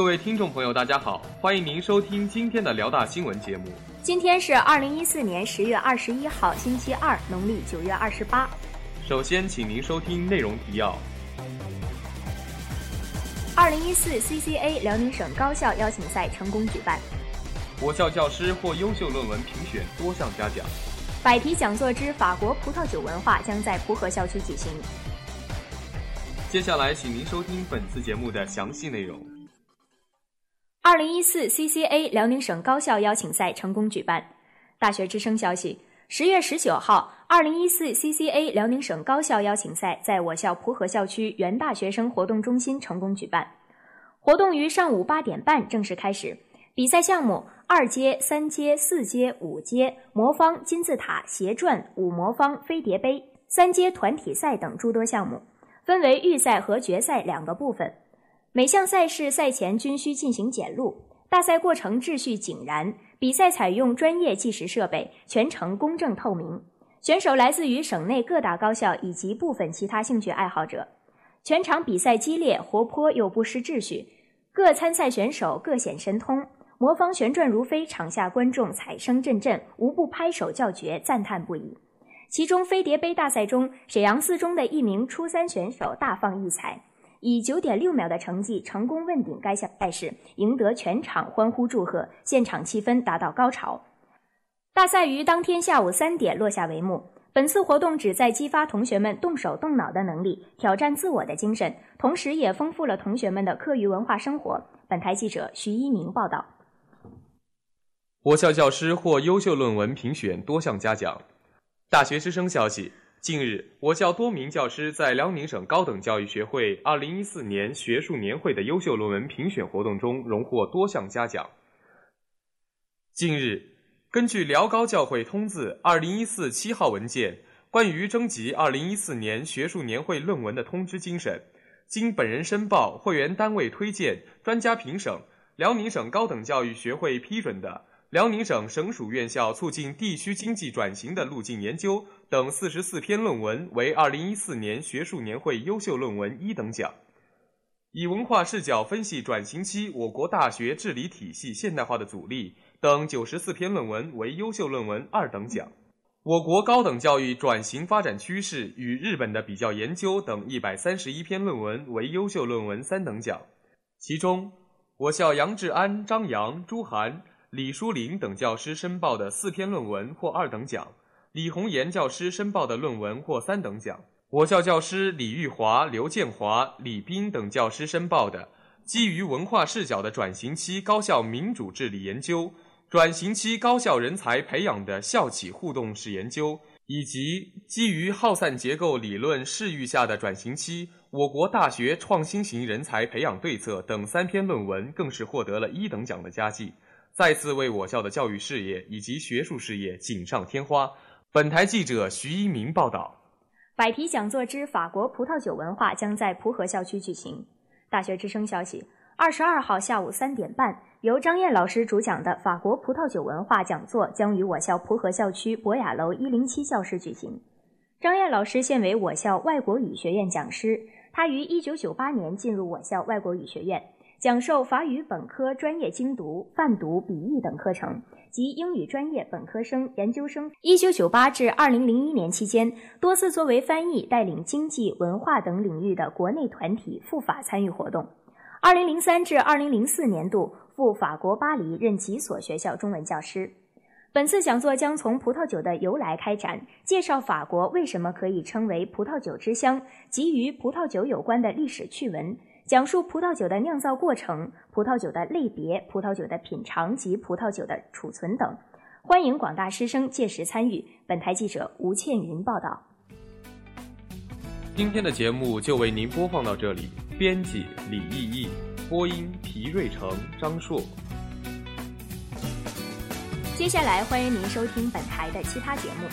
各位听众朋友，大家好，欢迎您收听今天的辽大新闻节目。今天是二零一四年十月二十一号，星期二，农历九月二十八。首先，请您收听内容提要。二零一四 CCA 辽宁省高校邀请赛成功举办，我校教师获优秀论文评选多项嘉奖。百题讲座之法国葡萄酒文化将在蒲河校区举行。接下来，请您收听本次节目的详细内容。二零一四 CCA 辽宁省高校邀请赛成功举办。大学之声消息，十月十九号，二零一四 CCA 辽宁省高校邀请赛在我校蒲河校区原大学生活动中心成功举办。活动于上午八点半正式开始。比赛项目：二阶、三阶、四阶、五阶、魔方、金字塔、斜转、五魔方、飞碟杯、三阶团体赛等诸多项目，分为预赛和决赛两个部分。每项赛事赛前均需进行检录，大赛过程秩序井然，比赛采用专业计时设备，全程公正透明。选手来自于省内各大高校以及部分其他兴趣爱好者。全场比赛激烈活泼又不失秩序，各参赛选手各显神通，魔方旋转如飞，场下观众彩声阵阵，无不拍手叫绝，赞叹不已。其中飞碟杯大赛中，沈阳四中的一名初三选手大放异彩。以九点六秒的成绩成功问鼎该项赛事，赢得全场欢呼祝贺，现场气氛达到高潮。大赛于当天下午三点落下帷幕。本次活动旨在激发同学们动手动脑的能力，挑战自我的精神，同时也丰富了同学们的课余文化生活。本台记者徐一鸣报道。我校教师获优秀论文评选多项嘉奖。大学师生消息。近日，我校多名教师在辽宁省高等教育学会2014年学术年会的优秀论文评选活动中荣获多项嘉奖。近日，根据辽高教会通字2014七号文件关于征集2014年学术年会论文的通知精神，经本人申报、会员单位推荐、专家评审，辽宁省高等教育学会批准的。辽宁省省属院校促进地区经济转型的路径研究等四十四篇论文为二零一四年学术年会优秀论文一等奖；以文化视角分析转型期我国大学治理体系现代化的阻力等九十四篇论文为优秀论文二等奖；我国高等教育转型发展趋势与日本的比较研究等一百三十一篇论文为优秀论文三等奖。其中，我校杨志安、张扬、朱涵。李淑玲等教师申报的四篇论文获二等奖，李红岩教师申报的论文获三等奖。我校教师李玉华、刘建华、李斌等教师申报的基于文化视角的转型期高校民主治理研究、转型期高校人才培养的校企互动式研究，以及基于耗散结构理论视域下的转型期我国大学创新型人才培养对策等三篇论文，更是获得了一等奖的佳绩。再次为我校的教育事业以及学术事业锦上添花。本台记者徐一鸣报道。百题讲座之法国葡萄酒文化将在蒲河校区举行。大学之声消息，二十二号下午三点半，由张燕老师主讲的法国葡萄酒文化讲座将于我校蒲河校区博雅楼一零七教室举行。张燕老师现为我校外国语学院讲师，他于一九九八年进入我校外国语学院。讲授法语本科专业精读、泛读、笔译等课程及英语专业本科生、研究生。一九九八至二零零一年期间，多次作为翻译带领经济、文化等领域的国内团体赴法参与活动。二零零三至二零零四年度赴法国巴黎任几所学校中文教师。本次讲座将从葡萄酒的由来开展，介绍法国为什么可以称为葡萄酒之乡，及与葡萄酒有关的历史趣闻。讲述葡萄酒的酿造过程、葡萄酒的类别、葡萄酒的品尝及葡萄酒的储存等，欢迎广大师生届时参与。本台记者吴倩云报道。今天的节目就为您播放到这里，编辑李毅毅，播音皮瑞成、张硕。接下来欢迎您收听本台的其他节目。